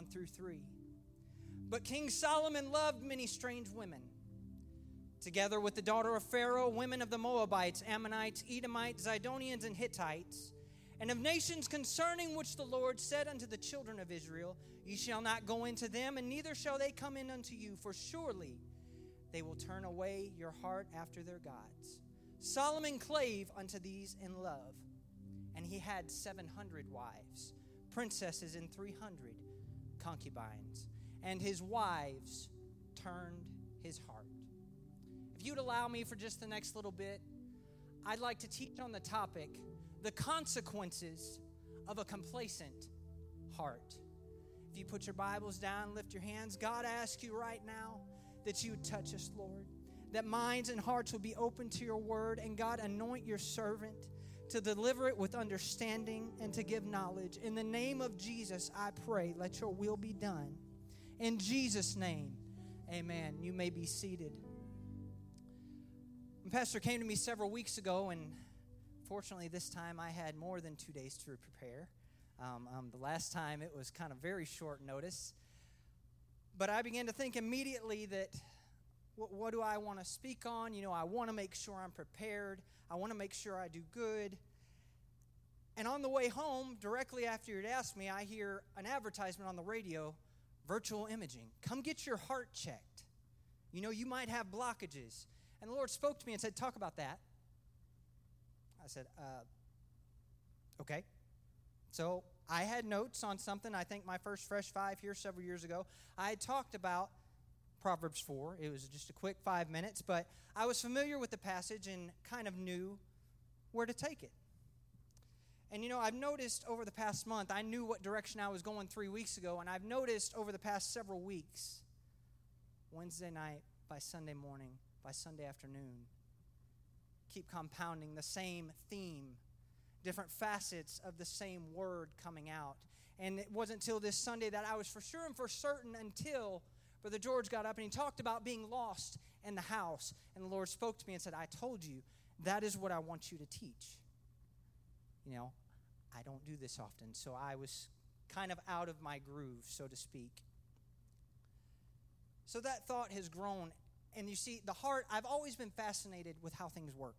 1 through 3. But King Solomon loved many strange women. Together with the daughter of Pharaoh, women of the Moabites, Ammonites, Edomites, Zidonians, and Hittites, and of nations concerning which the Lord said unto the children of Israel, Ye shall not go into them, and neither shall they come in unto you, for surely they will turn away your heart after their gods. Solomon clave unto these in love, and he had seven hundred wives, princesses, and three hundred concubines, and his wives turned his heart. If you'd allow me for just the next little bit, I'd like to teach on the topic the consequences of a complacent heart. If you put your Bibles down, lift your hands, God asks you right now that you would touch us, Lord. That minds and hearts will be open to your word, and God, anoint your servant to deliver it with understanding and to give knowledge. In the name of Jesus, I pray, let your will be done. In Jesus' name, amen. You may be seated. Pastor came to me several weeks ago, and fortunately, this time I had more than two days to prepare. Um, um, the last time it was kind of very short notice. But I began to think immediately that what, what do I want to speak on? You know, I want to make sure I'm prepared, I want to make sure I do good. And on the way home, directly after you'd asked me, I hear an advertisement on the radio virtual imaging. Come get your heart checked. You know, you might have blockages. And the Lord spoke to me and said, Talk about that. I said, uh, Okay. So I had notes on something. I think my first Fresh Five here several years ago, I had talked about Proverbs 4. It was just a quick five minutes, but I was familiar with the passage and kind of knew where to take it. And you know, I've noticed over the past month, I knew what direction I was going three weeks ago, and I've noticed over the past several weeks, Wednesday night by Sunday morning, by Sunday afternoon, keep compounding the same theme different facets of the same word coming out. And it wasn't until this Sunday that I was for sure and for certain until Brother George got up and he talked about being lost in the house. And the Lord spoke to me and said, I told you, that is what I want you to teach. You know, I don't do this often, so I was kind of out of my groove, so to speak. So that thought has grown. And you see, the heart, I've always been fascinated with how things work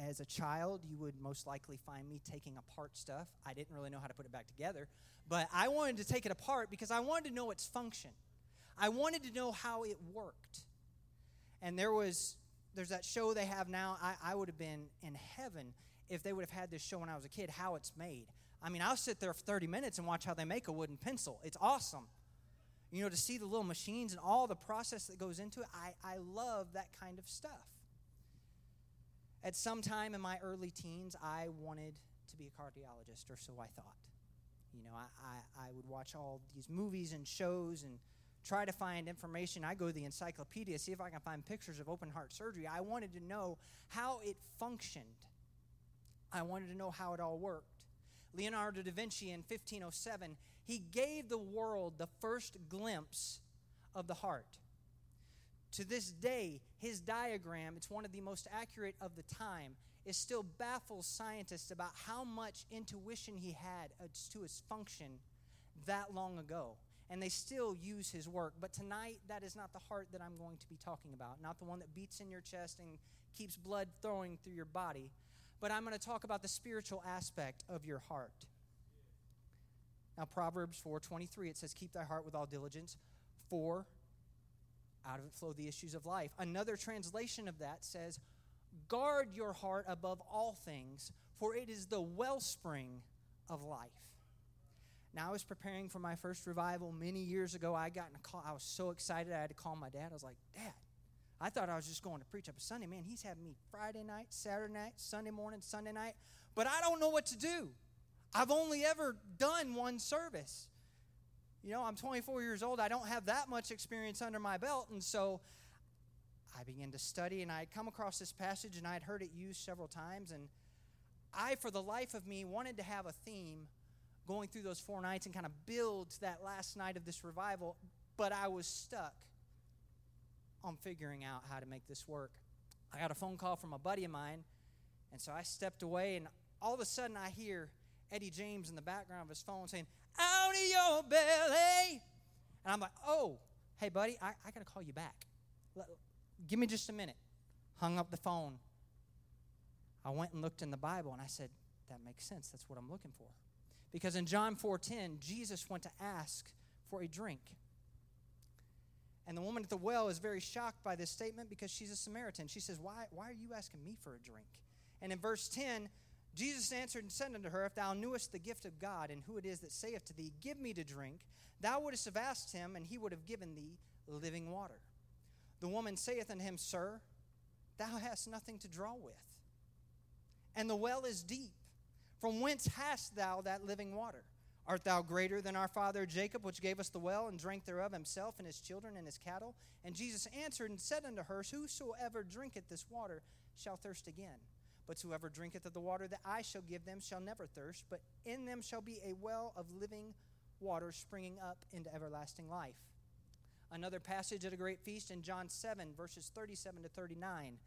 as a child, you would most likely find me taking apart stuff. I didn't really know how to put it back together, but I wanted to take it apart because I wanted to know its function. I wanted to know how it worked. And there was there's that show they have now. I, I would have been in heaven if they would have had this show when I was a kid, how it's made. I mean, I'll sit there for 30 minutes and watch how they make a wooden pencil. It's awesome. You know, to see the little machines and all the process that goes into it, I, I love that kind of stuff. At some time in my early teens, I wanted to be a cardiologist, or so I thought. You know, I, I, I, would watch all these movies and shows and try to find information. I go to the encyclopedia, see if I can find pictures of open heart surgery. I wanted to know how it functioned, I wanted to know how it all worked. Leonardo da Vinci in 1507, he gave the world the first glimpse of the heart. To this day, his diagram, it's one of the most accurate of the time, it still baffles scientists about how much intuition he had as to his function that long ago. And they still use his work. But tonight, that is not the heart that I'm going to be talking about, not the one that beats in your chest and keeps blood flowing through your body. But I'm going to talk about the spiritual aspect of your heart. Now, Proverbs 4:23 it says, "Keep thy heart with all diligence, for out of it flow the issues of life. Another translation of that says, Guard your heart above all things, for it is the wellspring of life. Now, I was preparing for my first revival many years ago. I got in a call. I was so excited. I had to call my dad. I was like, Dad, I thought I was just going to preach up a Sunday. Man, he's having me Friday night, Saturday night, Sunday morning, Sunday night. But I don't know what to do. I've only ever done one service. You know, I'm 24 years old. I don't have that much experience under my belt. And so I began to study, and I had come across this passage, and I had heard it used several times. And I, for the life of me, wanted to have a theme going through those four nights and kind of build that last night of this revival, but I was stuck on figuring out how to make this work. I got a phone call from a buddy of mine, and so I stepped away, and all of a sudden I hear Eddie James in the background of his phone saying, Out of your belly. And I'm like, Oh, hey, buddy, I, I got to call you back. Let, give me just a minute. Hung up the phone. I went and looked in the Bible, and I said, That makes sense. That's what I'm looking for. Because in John 4:10, Jesus went to ask for a drink. And the woman at the well is very shocked by this statement because she's a Samaritan. She says, Why, why are you asking me for a drink? And in verse 10, Jesus answered and said unto her, If thou knewest the gift of God, and who it is that saith to thee, Give me to drink, thou wouldst have asked him, and he would have given thee living water. The woman saith unto him, Sir, thou hast nothing to draw with, and the well is deep. From whence hast thou that living water? Art thou greater than our father Jacob, which gave us the well and drank thereof himself and his children and his cattle? And Jesus answered and said unto her, Whosoever drinketh this water shall thirst again. But whoever drinketh of the water that I shall give them shall never thirst, but in them shall be a well of living water springing up into everlasting life. Another passage at a great feast in John 7, verses 37 to 39.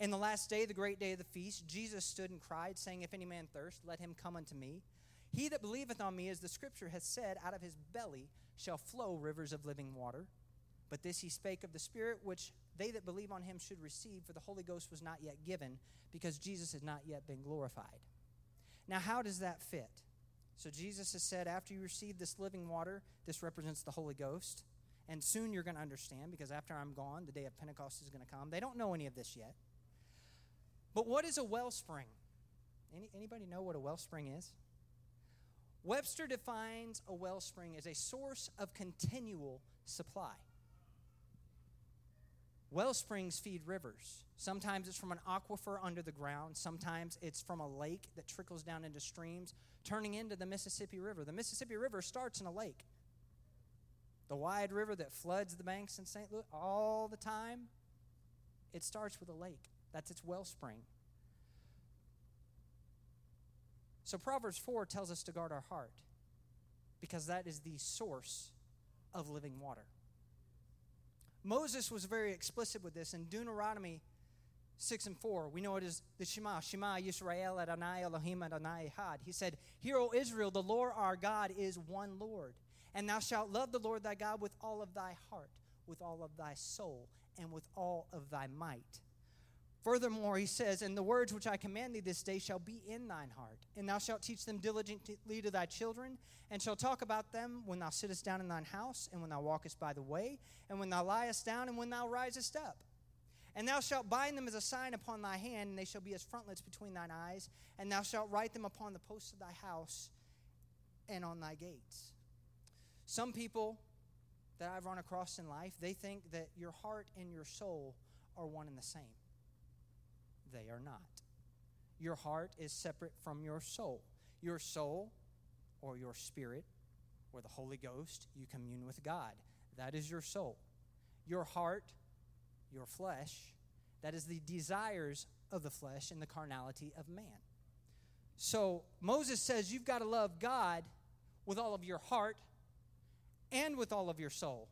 In the last day, the great day of the feast, Jesus stood and cried, saying, If any man thirst, let him come unto me. He that believeth on me, as the scripture hath said, out of his belly shall flow rivers of living water. But this he spake of the Spirit, which they that believe on him should receive, for the Holy Ghost was not yet given, because Jesus had not yet been glorified. Now, how does that fit? So, Jesus has said, after you receive this living water, this represents the Holy Ghost. And soon you're going to understand, because after I'm gone, the day of Pentecost is going to come. They don't know any of this yet. But what is a wellspring? Any, anybody know what a wellspring is? Webster defines a wellspring as a source of continual supply. Well springs feed rivers. Sometimes it's from an aquifer under the ground. Sometimes it's from a lake that trickles down into streams, turning into the Mississippi River. The Mississippi River starts in a lake. The wide river that floods the banks in St. Louis all the time, it starts with a lake. That's its wellspring. So Proverbs 4 tells us to guard our heart because that is the source of living water. Moses was very explicit with this in Deuteronomy 6 and 4. We know it is the Shema, Shema Yisrael Adonai Elohim Adonai Echad. He said, Hear, O Israel, the Lord our God is one Lord. And thou shalt love the Lord thy God with all of thy heart, with all of thy soul, and with all of thy might. Furthermore, he says, And the words which I command thee this day shall be in thine heart, and thou shalt teach them diligently to thy children, and shalt talk about them when thou sittest down in thine house, and when thou walkest by the way, and when thou liest down, and when thou risest up. And thou shalt bind them as a sign upon thy hand, and they shall be as frontlets between thine eyes, and thou shalt write them upon the posts of thy house and on thy gates. Some people that I've run across in life, they think that your heart and your soul are one and the same are not. Your heart is separate from your soul. Your soul, or your spirit, or the Holy Ghost, you commune with God. That is your soul. Your heart, your flesh, that is the desires of the flesh and the carnality of man. So Moses says you've got to love God with all of your heart and with all of your soul.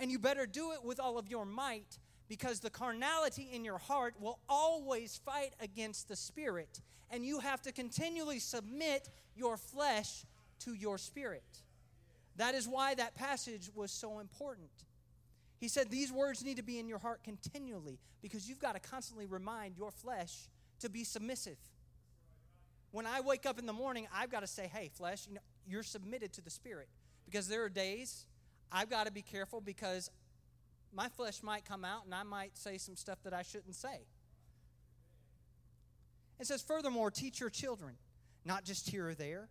And you better do it with all of your might because the carnality in your heart will always fight against the spirit, and you have to continually submit your flesh to your spirit. That is why that passage was so important. He said these words need to be in your heart continually because you've got to constantly remind your flesh to be submissive. When I wake up in the morning, I've got to say, "Hey, flesh, you know, you're submitted to the spirit." Because there are days I've got to be careful because my flesh might come out and I might say some stuff that I shouldn't say. It says, furthermore, teach your children, not just here or there,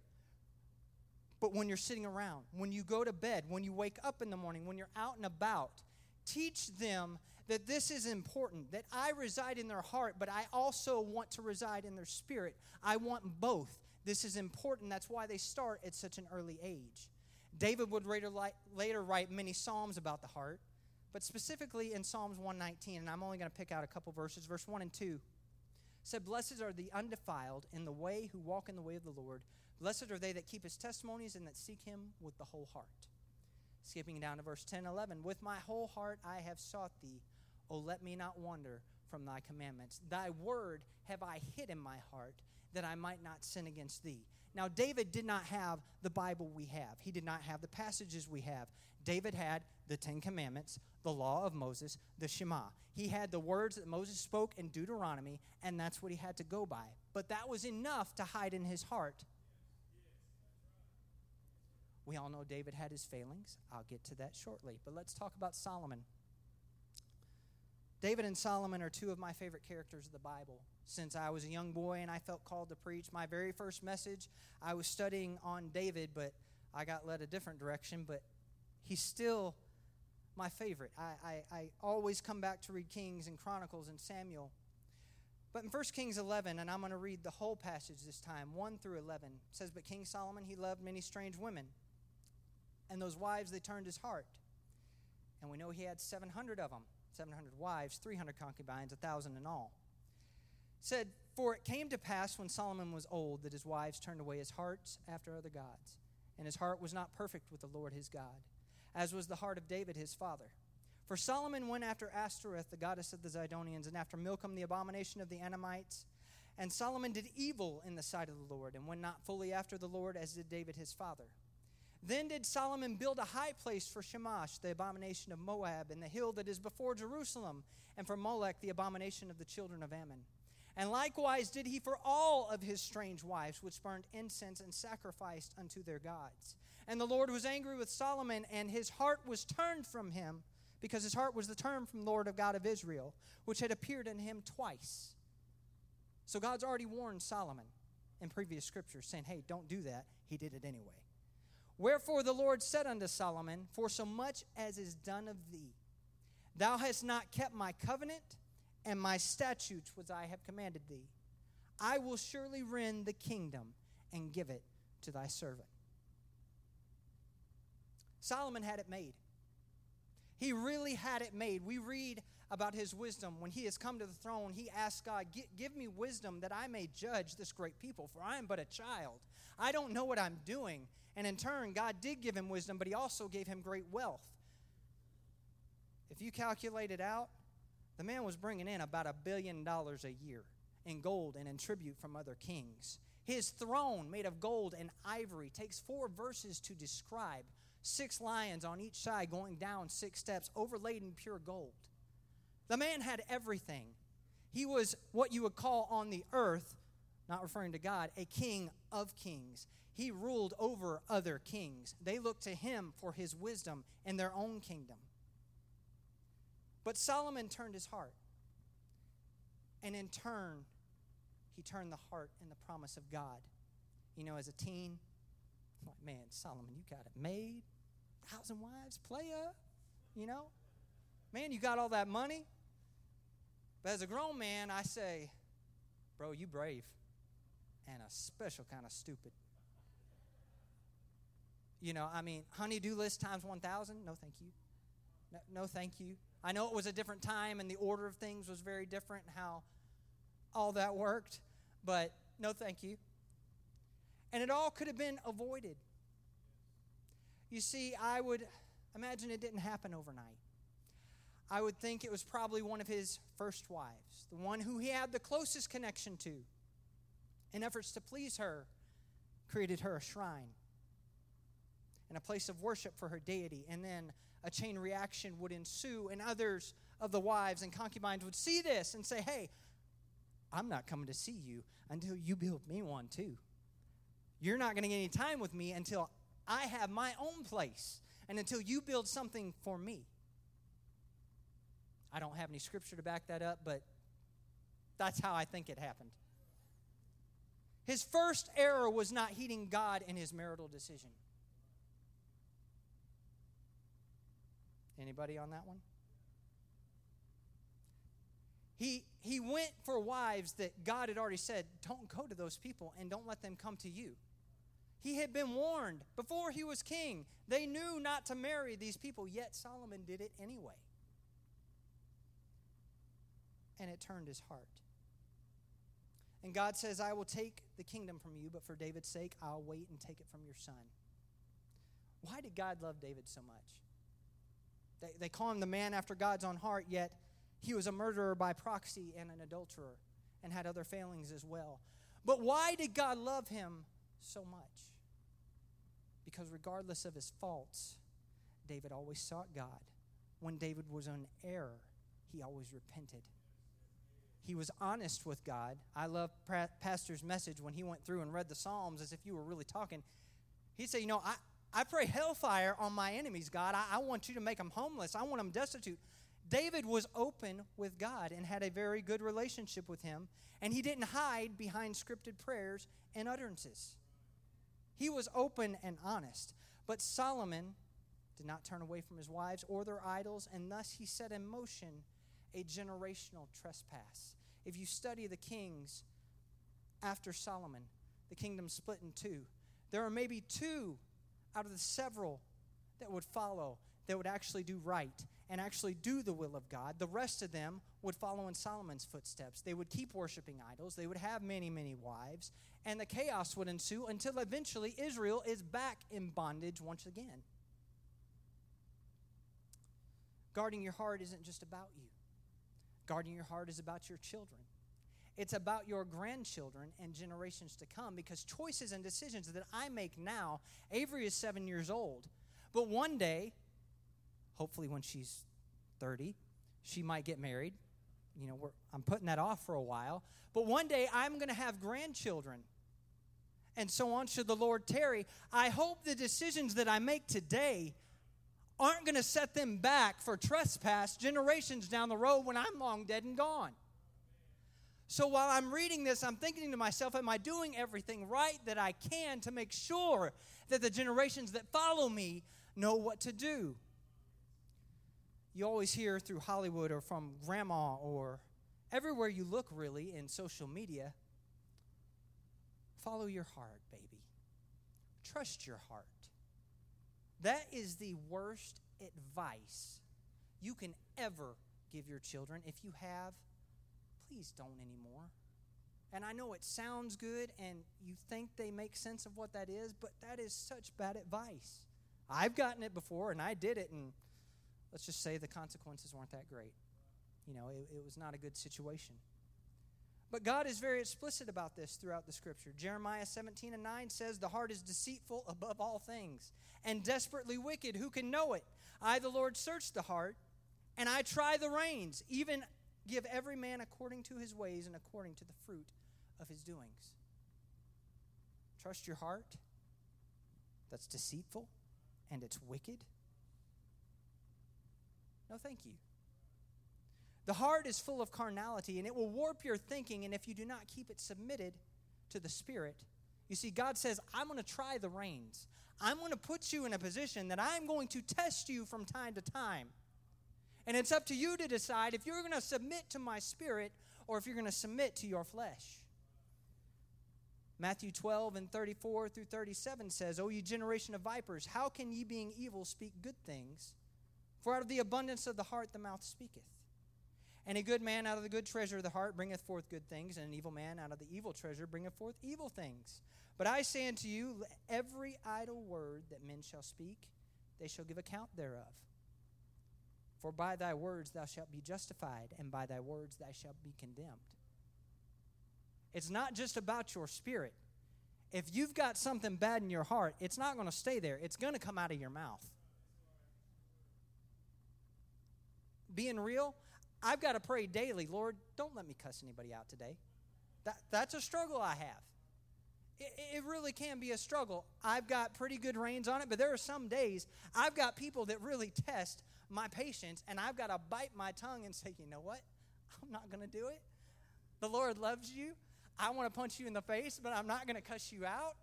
but when you're sitting around, when you go to bed, when you wake up in the morning, when you're out and about, teach them that this is important, that I reside in their heart, but I also want to reside in their spirit. I want both. This is important. That's why they start at such an early age. David would later, write many Psalms about the heart, but specifically in Psalms 119, and I'm only going to pick out a couple verses, verse 1 and 2 said, Blessed are the undefiled in the way who walk in the way of the Lord. Blessed are they that keep his testimonies and that seek him with the whole heart. Skipping down to verse 10 11. With my whole heart I have sought thee. O let me not wander from thy commandments. Thy word have I hid in my heart that I might not sin against thee. Now, David did not have the Bible we have, he did not have the passages we have. David had the Ten Commandments, the law of Moses, the Shema. He had the words that Moses spoke in Deuteronomy, and that's what he had to go by. But that was enough to hide in his heart. We all know David had his failings. I'll get to that shortly. But let's talk about Solomon. David and Solomon are two of my favorite characters of the Bible. Since I was a young boy and I felt called to preach, my very first message, I was studying on David, but I got led a different direction. But he's still my favorite. I, I, I always come back to read Kings and Chronicles and Samuel. But in 1 Kings 11, and I'm going to read the whole passage this time, 1 through 11, says, But King Solomon, he loved many strange women. And those wives, they turned his heart. And we know he had 700 of them 700 wives, 300 concubines, 1,000 in all. Said, For it came to pass when Solomon was old that his wives turned away his hearts after other gods, and his heart was not perfect with the Lord his God as was the heart of David his father. For Solomon went after Ashtoreth, the goddess of the Zidonians, and after Milcom, the abomination of the Edomites. And Solomon did evil in the sight of the Lord, and went not fully after the Lord, as did David his father. Then did Solomon build a high place for Chemosh, the abomination of Moab, and the hill that is before Jerusalem, and for Molech, the abomination of the children of Ammon. And likewise did he for all of his strange wives, which burned incense and sacrificed unto their gods. And the Lord was angry with Solomon, and his heart was turned from him, because his heart was the turn from the Lord of God of Israel, which had appeared in him twice. So God's already warned Solomon in previous scriptures, saying, Hey, don't do that. He did it anyway. Wherefore the Lord said unto Solomon, For so much as is done of thee, thou hast not kept my covenant and my statutes which I have commanded thee, I will surely rend the kingdom and give it to thy servant. Solomon had it made. He really had it made. We read about his wisdom. When he has come to the throne, he asked God, Give me wisdom that I may judge this great people, for I am but a child. I don't know what I'm doing. And in turn, God did give him wisdom, but he also gave him great wealth. If you calculate it out, the man was bringing in about a billion dollars a year in gold and in tribute from other kings. His throne, made of gold and ivory, takes four verses to describe six lions on each side going down six steps, overlaid in pure gold. The man had everything. He was what you would call on the earth, not referring to God, a king of kings. He ruled over other kings. They looked to him for his wisdom in their own kingdom. But Solomon turned his heart. And in turn, he turned the heart and the promise of God. You know, as a teen, I'm like, man, Solomon, you got it made thousand wives, playa, you know? Man, you got all that money. But as a grown man, I say, bro, you brave and a special kind of stupid. You know, I mean, honey-do list times 1,000? No, thank you. No, no, thank you. I know it was a different time and the order of things was very different how all that worked, but no, thank you. And it all could have been avoided. You see, I would imagine it didn't happen overnight. I would think it was probably one of his first wives, the one who he had the closest connection to. In efforts to please her, created her a shrine and a place of worship for her deity. And then a chain reaction would ensue, and others of the wives and concubines would see this and say, Hey, I'm not coming to see you until you build me one too. You're not going to get any time with me until I have my own place and until you build something for me. I don't have any scripture to back that up, but that's how I think it happened. His first error was not heeding God in his marital decision. Anybody on that one? He, he went for wives that God had already said, don't go to those people and don't let them come to you. He had been warned before he was king. They knew not to marry these people, yet Solomon did it anyway. And it turned his heart. And God says, I will take the kingdom from you, but for David's sake, I'll wait and take it from your son. Why did God love David so much? They, they call him the man after God's own heart, yet he was a murderer by proxy and an adulterer and had other failings as well. But why did God love him so much? Because regardless of his faults, David always sought God. When David was in error, he always repented he was honest with God. I love Pastor's message when he went through and read the Psalms as if you were really talking. He said, You know, I, I pray hellfire on my enemies, God. I, I want you to make them homeless, I want them destitute. David was open with God and had a very good relationship with him, and he didn't hide behind scripted prayers and utterances. He was open and honest. But Solomon did not turn away from his wives or their idols, and thus he set in motion a generational trespass. If you study the kings after Solomon, the kingdom split in two. There are maybe two out of the several that would follow, that would actually do right and actually do the will of God. The rest of them would follow in Solomon's footsteps. They would keep worshiping idols, they would have many, many wives, and the chaos would ensue until eventually Israel is back in bondage once again. Guarding your heart isn't just about you. Guarding your heart is about your children. It's about your grandchildren and generations to come because choices and decisions that I make now, Avery is seven years old. But one day, hopefully when she's 30, she might get married. You know, I'm putting that off for a while. But one day I'm going to have grandchildren. And so on, should the Lord tarry. I hope the decisions that I make today aren't going to set them back for trespass generations down the road when I'm long dead and gone. So while I'm reading this, I'm thinking to myself, am I doing everything right that I can to make sure that the generations that follow me know what to do? You always hear through Hollywood or from grandma or everywhere you look, really, in social media follow your heart, baby. Trust your heart. That is the worst advice you can ever give your children. If you have, please don't anymore. And I know it sounds good and you think they make sense of what that is, but that is such bad advice. I've gotten it before and I did it, and let's just say the consequences weren't that great. You know, it, it was not a good situation. But God is very explicit about this throughout the scripture. Jeremiah 17 and 9 says, The heart is deceitful above all things and desperately wicked. Who can know it? I, the Lord, search the heart and I try the reins, even give every man according to his ways and according to the fruit of his doings. Trust your heart that's deceitful and it's wicked? No, thank you. The heart is full of carnality and it will warp your thinking, and if you do not keep it submitted to the Spirit, you see, God says, I'm going to try the reins. I'm going to put you in a position that I'm going to test you from time to time. And it's up to you to decide if you're going to submit to my spirit or if you're going to submit to your flesh. Matthew 12 and 34 through 37 says, O ye generation of vipers, how can ye being evil speak good things? For out of the abundance of the heart the mouth speaketh. And a good man out of the good treasure of the heart bringeth forth good things, and an evil man out of the evil treasure bringeth forth evil things. But I say unto you, every idle word that men shall speak, they shall give account thereof. For by thy words thou shalt be justified, and by thy words thou shalt be condemned. It's not just about your spirit. If you've got something bad in your heart, it's not going to stay there, it's going to come out of your mouth. Being real, I've got to pray daily, Lord, don't let me cuss anybody out today. That, that's a struggle I have. It, it, really can be a struggle. I've got pretty good reins on it, but there are some days I've got people that really test my patience, and I've got to bite my tongue and say, you know what? I'm not going to do it. The Lord loves you. I want to punch you in the face, but I'm not going to cuss you out.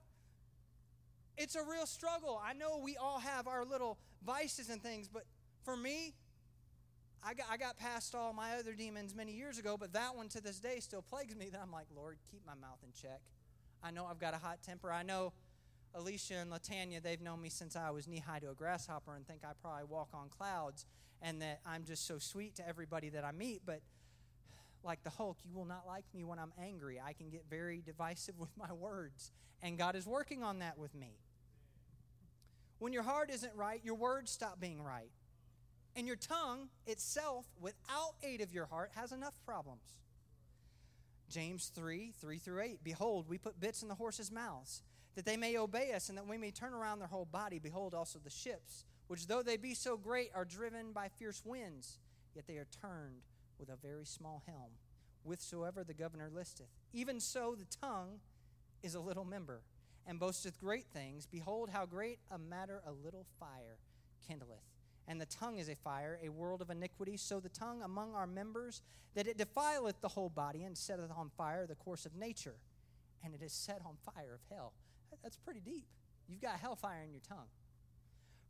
It's a real struggle. I know we all have our little vices and things, but for me, I got, I got past all my other demons many years ago, but that one to this day still plagues me. That I'm like, Lord, keep my mouth in check. I know I've got a hot temper. I know Alicia and Latanya, they've known me since I was knee high to a grasshopper and think I probably walk on clouds and that I'm just so sweet to everybody that I meet. But like the Hulk, you will not like me when I'm angry. I can get very divisive with my words, and God is working on that with me. When your heart isn't right, your words stop being right. And your tongue itself, without aid of your heart, has enough problems. James 3 3 through 8 Behold, we put bits in the horses' mouths, that they may obey us, and that we may turn around their whole body. Behold, also the ships, which though they be so great, are driven by fierce winds, yet they are turned with a very small helm, whithersoever the governor listeth. Even so, the tongue is a little member, and boasteth great things. Behold, how great a matter a little fire kindleth. And the tongue is a fire, a world of iniquity. So the tongue among our members, that it defileth the whole body, and setteth on fire the course of nature, and it is set on fire of hell. That's pretty deep. You've got hellfire in your tongue.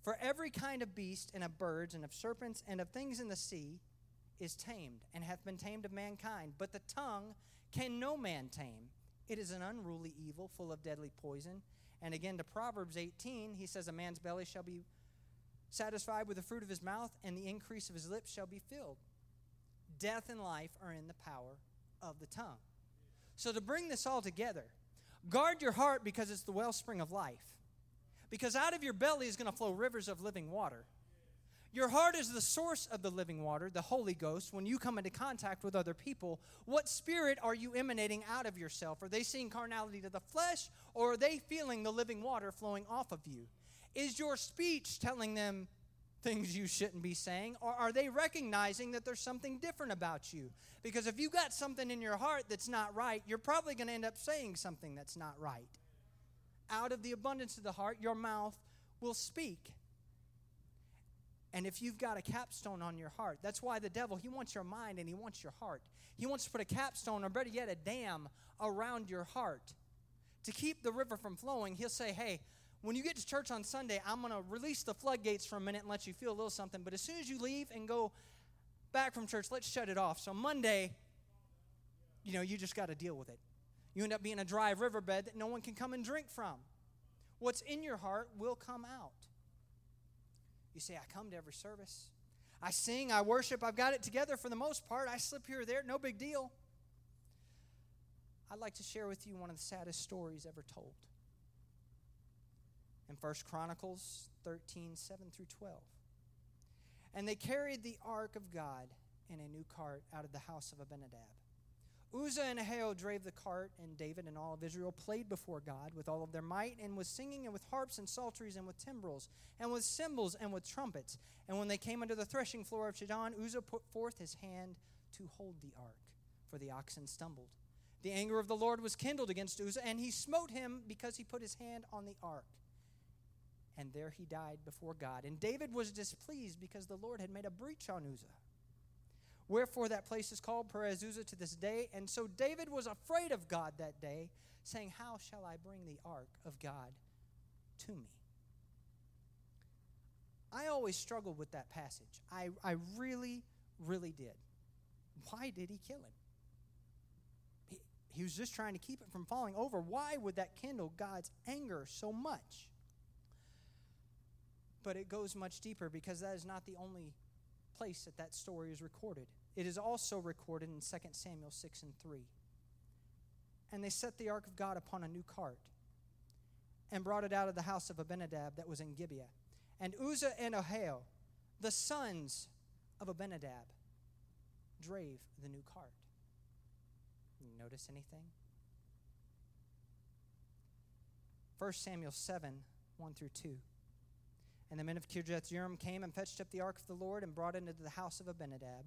For every kind of beast, and of birds, and of serpents, and of things in the sea, is tamed and hath been tamed of mankind, but the tongue can no man tame. It is an unruly evil, full of deadly poison. And again to Proverbs 18, he says, A man's belly shall be satisfied with the fruit of his mouth, and the increase of his lips shall be filled. Death and life are in the power of the tongue. So, to bring this all together, guard your heart because it's the wellspring of life. Because out of your belly is going to flow rivers of living water. Your heart is the source of the living water, the Holy Ghost. When you come into contact with other people, what spirit are you emanating out of yourself? Are they seeing carnality to the flesh, or are they feeling the living water flowing off of you? Is your speech telling them things you shouldn't be saying, or are they recognizing that there's something different about you? Because if you got something in your heart that's not right, you're probably going to end up saying something that's not right. Out of the abundance of the heart, your mouth will speak. And if you've got a capstone on your heart, that's why the devil, he wants your mind and he wants your heart. He wants to put a capstone, or better yet, a dam around your heart. To keep the river from flowing, he'll say, Hey, when you get to church on Sunday, I'm going to release the floodgates for a minute and let you feel a little something. But as soon as you leave and go back from church, let's shut it off. So Monday, you know, you just got to deal with it. You end up being a dry riverbed that no one can come and drink from. What's in your heart will come out. You say, I come to every service. I sing, I worship, I've got it together for the most part. I slip here or there, no big deal. I'd like to share with you one of the saddest stories ever told. In 1 Chronicles 13, 7 through 12. And they carried the ark of God in a new cart out of the house of Abinadab. Uzzah and Ahio drave the cart, and David and all of Israel played before God with all of their might, and with singing, and with harps and psalteries, and with timbrels, and with cymbals, and with trumpets. And when they came unto the threshing floor of Chidon, Uzzah put forth his hand to hold the ark, for the oxen stumbled. The anger of the Lord was kindled against Uzzah, and he smote him because he put his hand on the ark. And there he died before God. And David was displeased because the Lord had made a breach on Uzzah. Wherefore that place is called Perez Uzzah to this day. And so David was afraid of God that day, saying, How shall I bring the ark of God to me? I always struggled with that passage. I, I really, really did. Why did he kill him? He, he was just trying to keep it from falling over. Why would that kindle God's anger so much? But it goes much deeper because that is not the only place that that story is recorded. It is also recorded in 2 Samuel 6 and 3. And they set the ark of God upon a new cart and brought it out of the house of Abinadab that was in Gibeah. And Uzzah and Ahio, the sons of Abinadab, drave the new cart. Notice anything? 1 Samuel 7 1 through 2. And the men of Kirjath Jearim came and fetched up the ark of the Lord and brought it into the house of Abinadab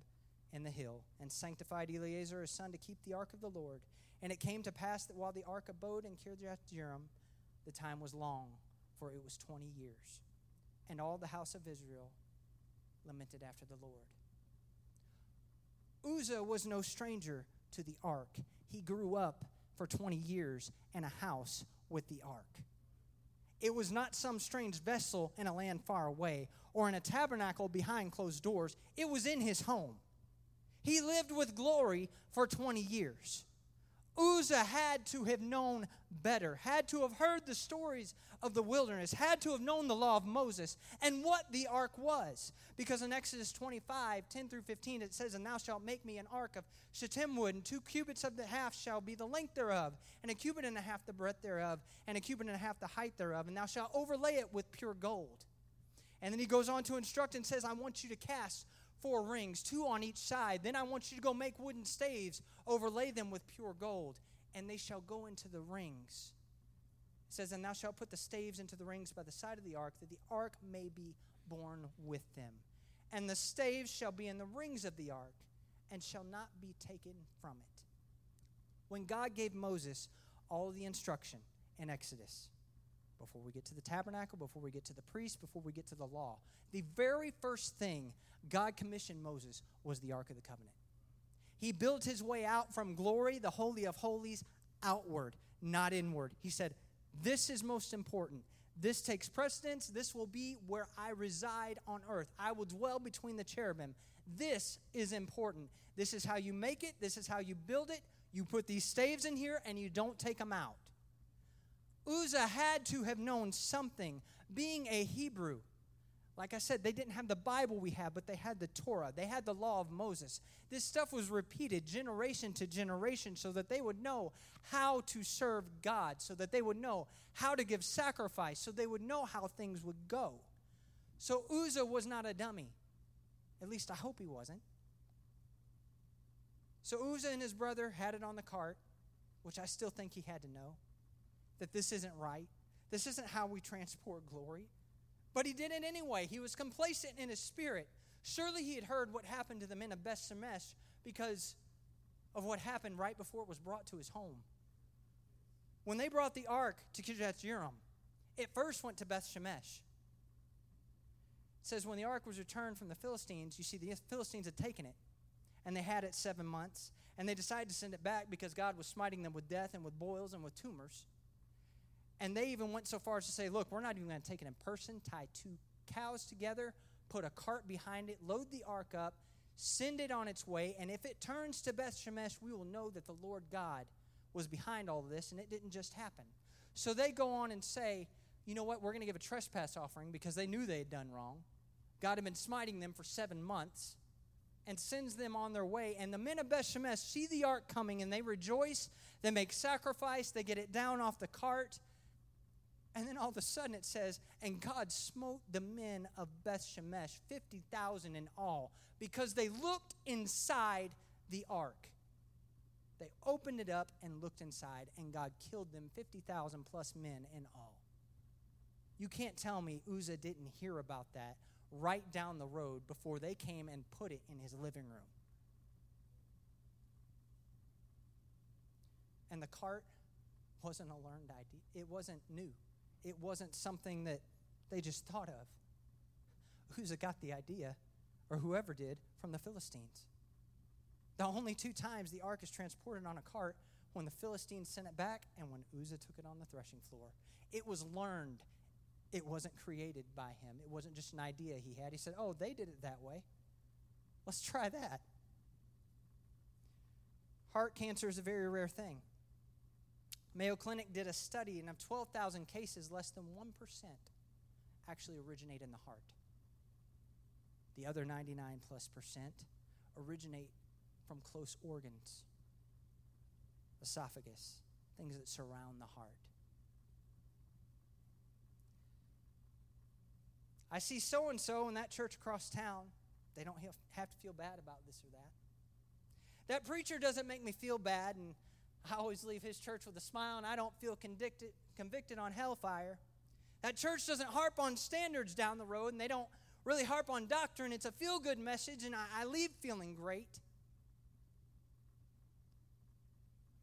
in the hill, and sanctified Eleazar his son to keep the ark of the Lord. And it came to pass that while the ark abode in Kirjath Jearim, the time was long, for it was twenty years. And all the house of Israel lamented after the Lord. Uzzah was no stranger to the ark. He grew up for 20 years in a house with the ark. It was not some strange vessel in a land far away or in a tabernacle behind closed doors. It was in his home. He lived with glory for 20 years. Uzzah had to have known better, had to have heard the stories of the wilderness, had to have known the law of Moses and what the ark was. Because in Exodus 25, 10 through 15, it says, And thou shalt make me an ark of shittim wood, and two cubits of the half shall be the length thereof, and a cubit and a half the breadth thereof, and a cubit and a half the height thereof, and thou shalt overlay it with pure gold. And then he goes on to instruct and says, I want you to cast four rings, two on each side. Then I want you to go make wooden staves, overlay them with pure gold, and they shall go into the rings. It says, And thou shalt put the staves into the rings by the side of the ark, that the ark may be borne with them. And the staves shall be in the rings of the ark, and shall not be taken from it. When God gave Moses all the instruction in Exodus, before we get to the tabernacle, before we get to the priest, before we get to the law, the very first thing God commissioned Moses was the Ark of the Covenant. He built his way out from glory, the Holy of Holies, outward, not inward. He said, This is most important. This takes precedence. This will be where I reside on earth. I will dwell between the cherubim. This is important. This is how you make it. This is how you build it. You put these staves in here and you don't take them out. Uzzah had to have known something. Being a Hebrew, like I said, they didn't have the Bible we have, but they had the Torah. They had the law of Moses. This stuff was repeated generation to generation so that they would know how to serve God, so that they would know how to give sacrifice, so they would know how things would go. So Uzzah was not a dummy. At least I hope he wasn't. So Uzzah and his brother had it on the cart, which I still think he had to know that this isn't right. This isn't how we transport glory. But he did it anyway. He was complacent in his spirit. Surely he had heard what happened to the men of Beth Shemesh because of what happened right before it was brought to his home. When they brought the ark to Kirjath Jearim, it first went to Beth Shemesh. It says when the ark was returned from the Philistines, you see the Philistines had taken it, and they had it seven months, and they decided to send it back because God was smiting them with death and with boils and with tumors. And they even went so far as to say, look, we're not even going to take it in person, tie two cows together, put a cart behind it, load the ark up, send it on its way, and if it turns to Beth Shemesh, we will know that the Lord God was behind all of this and it didn't just happen. So they go on and say, you know what, we're going to give a trespass offering because they knew they had done wrong. God had been smiting them for seven months and sends them on their way. And the men of Beth Shemesh see the ark coming and they rejoice. They make sacrifice. They get it down off the cart. And then all of a sudden it says, and God smote the men of Beth Shemesh, 50,000 in all, because they looked inside the ark. They opened it up and looked inside, and God killed them, 50,000 plus men in all. You can't tell me Uzzah didn't hear about that right down the road before they came and put it in his living room. And the cart wasn't a learned idea, it wasn't new it wasn't something that they just thought of. Uzzah got the idea, or whoever did, from the Philistines. The only two times the ark is transported on a cart when the Philistines sent it back and when Uzzah took it on the threshing floor. It was learned. It wasn't created by him. It wasn't just an idea he had. He said, Oh, they did it that way. Let's try that. Heart cancer is a very rare thing. Mayo Clinic did a study, and of 12,000 cases, less than 1% actually originate in the heart. The other 99 plus percent originate from close organs, esophagus, things that surround the heart. I see so and so in that church across town. They don't have to feel bad about this or that. That preacher doesn't make me feel bad, and I always leave his church with a smile and I don't feel convicted, convicted on hellfire. That church doesn't harp on standards down the road and they don't really harp on doctrine. It's a feel good message and I, I leave feeling great.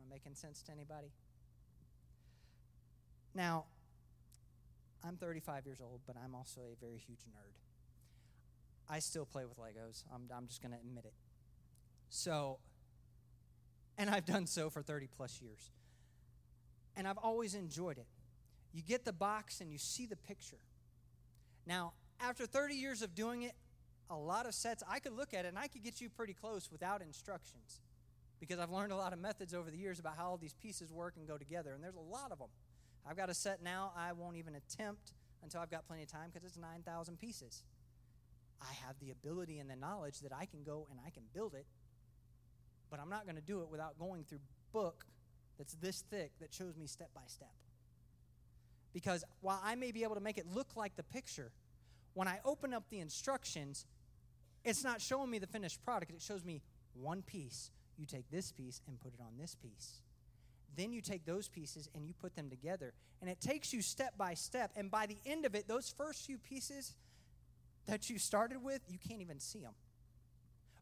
Am I making sense to anybody? Now, I'm 35 years old, but I'm also a very huge nerd. I still play with Legos. I'm, I'm just going to admit it. So, and I've done so for 30 plus years. And I've always enjoyed it. You get the box and you see the picture. Now, after 30 years of doing it, a lot of sets, I could look at it and I could get you pretty close without instructions because I've learned a lot of methods over the years about how all these pieces work and go together, and there's a lot of them. I've got a set now I won't even attempt until I've got plenty of time because it's 9,000 pieces. I have the ability and the knowledge that I can go and I can build it, but I'm not going to do it without going through book that's this thick that shows me step by step. Because while I may be able to make it look like the picture, when I open up the instructions, it's not showing me the finished product. It shows me one piece. You take this piece and put it on this piece. Then you take those pieces and you put them together. And it takes you step by step. And by the end of it, those first few pieces that you started with, you can't even see them.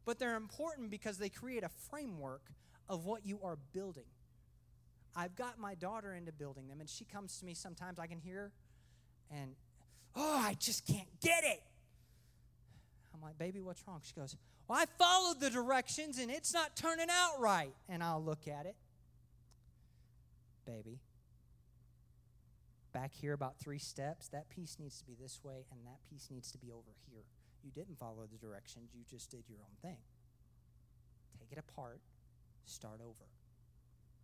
But they're important because they create a framework of what you are building. I've got my daughter into building them, and she comes to me sometimes. I can hear, and oh, I just can't get it. I'm like, baby, what's wrong? She goes, well, I followed the directions and it's not turning out right. And I'll look at it. Baby, back here about three steps, that piece needs to be this way and that piece needs to be over here. You didn't follow the directions, you just did your own thing. Take it apart, start over.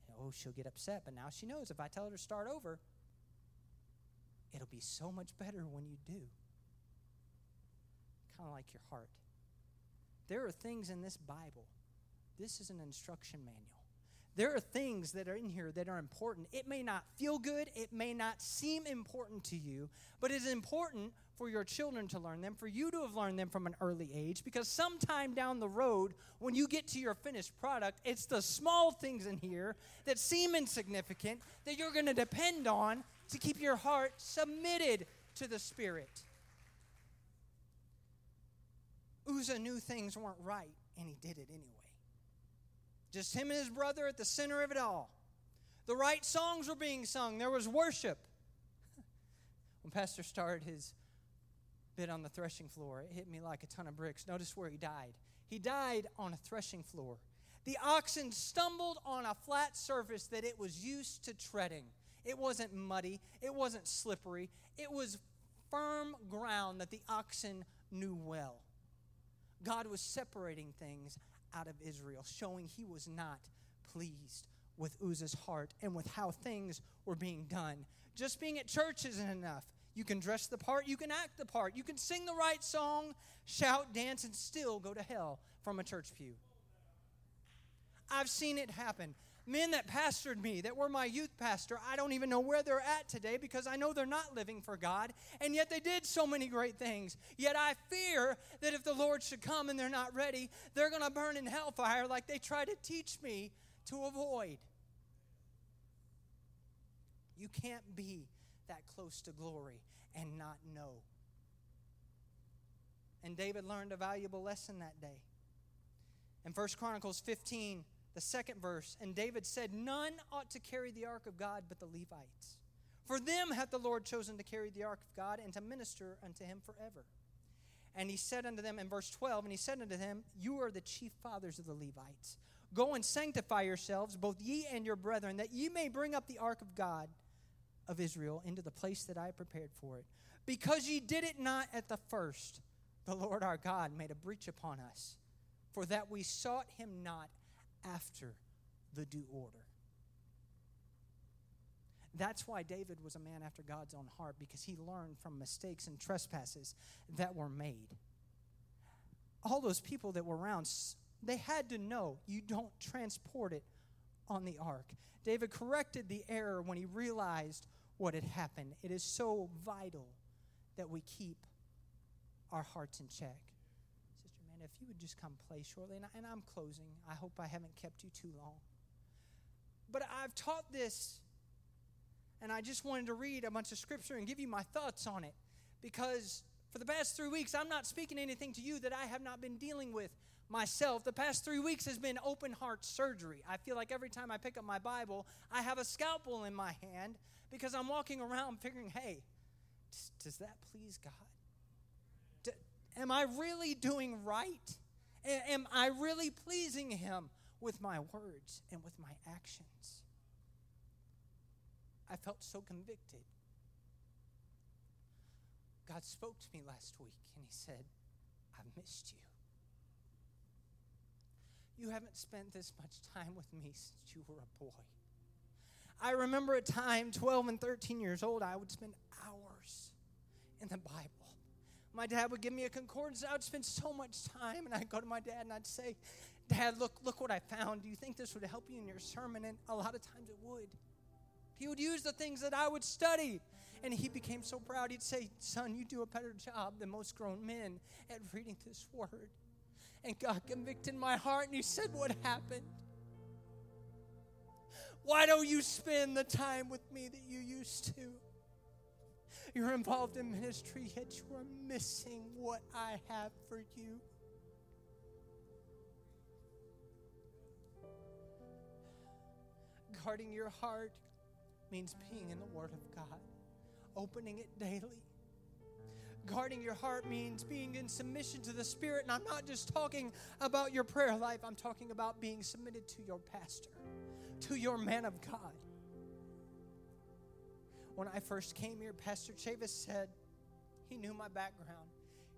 And, oh, she'll get upset, but now she knows if I tell her to start over, it'll be so much better when you do. Kind of like your heart. There are things in this Bible, this is an instruction manual. There are things that are in here that are important. It may not feel good, it may not seem important to you, but it is important for your children to learn them, for you to have learned them from an early age, because sometime down the road, when you get to your finished product, it's the small things in here that seem insignificant that you're going to depend on to keep your heart submitted to the Spirit. Uzzah knew things weren't right, and he did it anyway. Just him and his brother at the center of it all. The right songs were being sung, there was worship. when Pastor started his bit on the threshing floor, it hit me like a ton of bricks. Notice where he died. He died on a threshing floor. The oxen stumbled on a flat surface that it was used to treading. It wasn't muddy, it wasn't slippery, it was firm ground that the oxen knew well. God was separating things out of Israel, showing he was not pleased with Uzzah's heart and with how things were being done. Just being at church isn't enough. You can dress the part, you can act the part, you can sing the right song, shout, dance, and still go to hell from a church pew. I've seen it happen men that pastored me, that were my youth pastor, I don't even know where they're at today because I know they're not living for God, and yet they did so many great things. Yet I fear that if the Lord should come and they're not ready, they're going to burn in hellfire like they try to teach me to avoid. You can't be that close to glory and not know. And David learned a valuable lesson that day. In 1 Chronicles 15, the second verse, and David said, None ought to carry the ark of God but the Levites. For them hath the Lord chosen to carry the ark of God and to minister unto him forever. And he said unto them in verse 12, and he said unto them, You are the chief fathers of the Levites. Go and sanctify yourselves, both ye and your brethren, that ye may bring up the ark of God of Israel into the place that I prepared for it. Because ye did it not at the first, the Lord our God made a breach upon us, for that we sought him not after the due order. That's why David was a man after God's own heart, because he learned from mistakes and trespasses that were made. All those people that were around, they had to know you don't transport it on the ark. David corrected the error when he realized what had happened. It is so vital that we keep our hearts in check if you would just come play shortly, and, I, and I'm closing. I hope I haven't kept you too long. But I've taught this, and I just wanted to read a bunch of scripture and give you my thoughts on it because for the past three weeks, I'm not speaking anything to you that I have not been dealing with myself. The past three weeks has been open heart surgery. I feel like every time I pick up my Bible, I have a scalpel in my hand because I'm walking around figuring, hey, does that please God? Am I really doing right? Am I really pleasing Him with my words and with my actions? I felt so convicted God spoke to me last week and He said, I've missed you. You haven't spent this much time with me since you were a boy. I remember a time, 12 and 13 years old, I would spend hours in the Bible. My dad would give me a concordance. I would spend so much time, and I'd go to my dad and I'd say, Dad, look, look what I found. Do you think this would help you in your sermon? And a lot of times it would. He would use the things that I would study. And he became so proud. He'd say, Son, you do a better job than most grown men at reading this word. And God convicted my heart, and He said, What happened? Why don't you spend the time with me that you used to? You're involved in ministry, yet you are missing what I have for you. Guarding your heart means being in the Word of God, opening it daily. Guarding your heart means being in submission to the Spirit. And I'm not just talking about your prayer life, I'm talking about being submitted to your pastor, to your man of God. When I first came here, Pastor Chavis said he knew my background.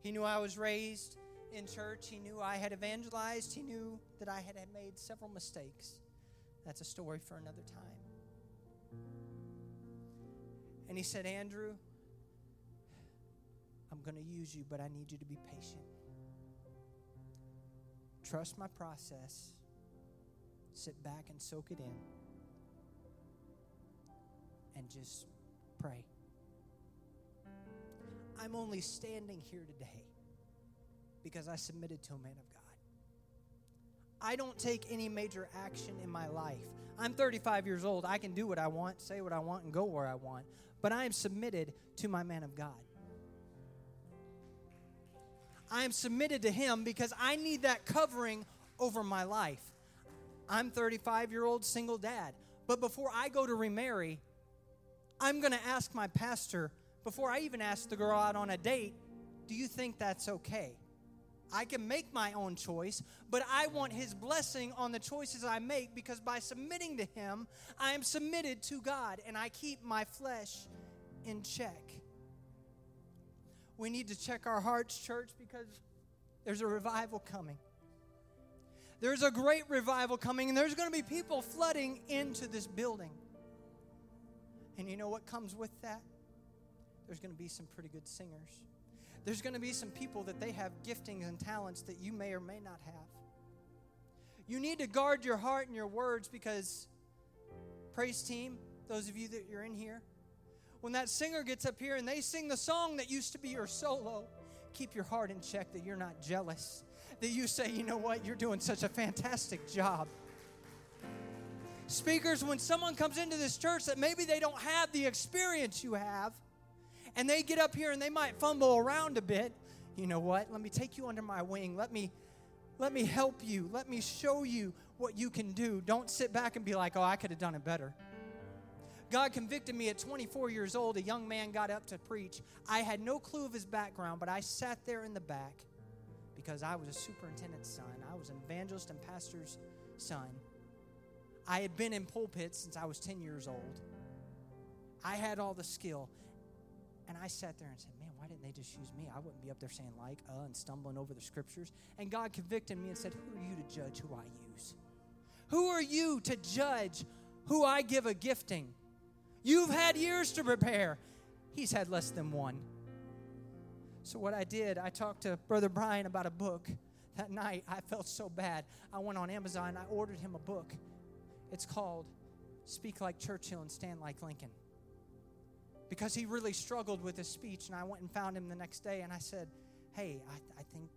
He knew I was raised in church. He knew I had evangelized. He knew that I had made several mistakes. That's a story for another time. And he said, Andrew, I'm going to use you, but I need you to be patient. Trust my process. Sit back and soak it in. And just pray. I'm only standing here today because I submitted to a man of God. I don't take any major action in my life. I'm 35 years old. I can do what I want, say what I want, and go where I want. But I am submitted to my man of God. I am submitted to Him because I need that covering over my life. I'm 35 year old single dad. But before I go to remarry, I'm going to ask my pastor, before I even ask the girl out on a date, do you think that's okay? I can make my own choice, but I want His blessing on the choices I make because by submitting to Him, I am submitted to God and I keep my flesh in check. We need to check our hearts, church, because there's a revival coming. There's a great revival coming, and there's going to be people flooding into this building. And you know what comes with that? There's going to be some pretty good singers. There's going to be some people that they have giftings and talents that you may or may not have. You need to guard your heart and your words because, praise team, those of you that you're in here, when that singer gets up here and they sing the song that used to be your solo, keep your heart in check that you're not jealous. That you say, you know what, you're doing such a fantastic job. Speakers, when someone comes into this church that maybe they don't have the experience you have, and they get up here and they might fumble around a bit, you know what? Let me take you under my wing. Let me let me help you. Let me show you what you can do. Don't sit back and be like, "Oh, I could have done it better." God convicted me at 24 years old. A young man got up to preach. I had no clue of his background, but I sat there in the back because I was a superintendent's son. I was an evangelist and pastor's son. I had been in pulpits since I was 10 years old. I had all the skill. And I sat there and said, Man, why didn't they just use me? I wouldn't be up there saying like, uh, and stumbling over the scriptures. And God convicted me and said, Who are you to judge who I use? Who are you to judge who I give a gifting? You've had years to prepare. He's had less than one. So, what I did, I talked to Brother Brian about a book. That night, I felt so bad. I went on Amazon, I ordered him a book. It's called Speak Like Churchill and Stand Like Lincoln. Because he really struggled with his speech, and I went and found him the next day, and I said, Hey, I, I think,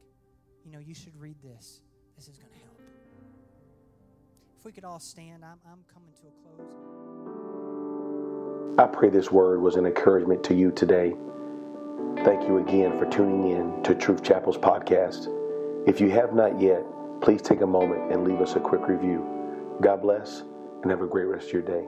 you know, you should read this. This is going to help. If we could all stand, I'm, I'm coming to a close. I pray this word was an encouragement to you today. Thank you again for tuning in to Truth Chapel's podcast. If you have not yet, please take a moment and leave us a quick review. God bless and have a great rest of your day.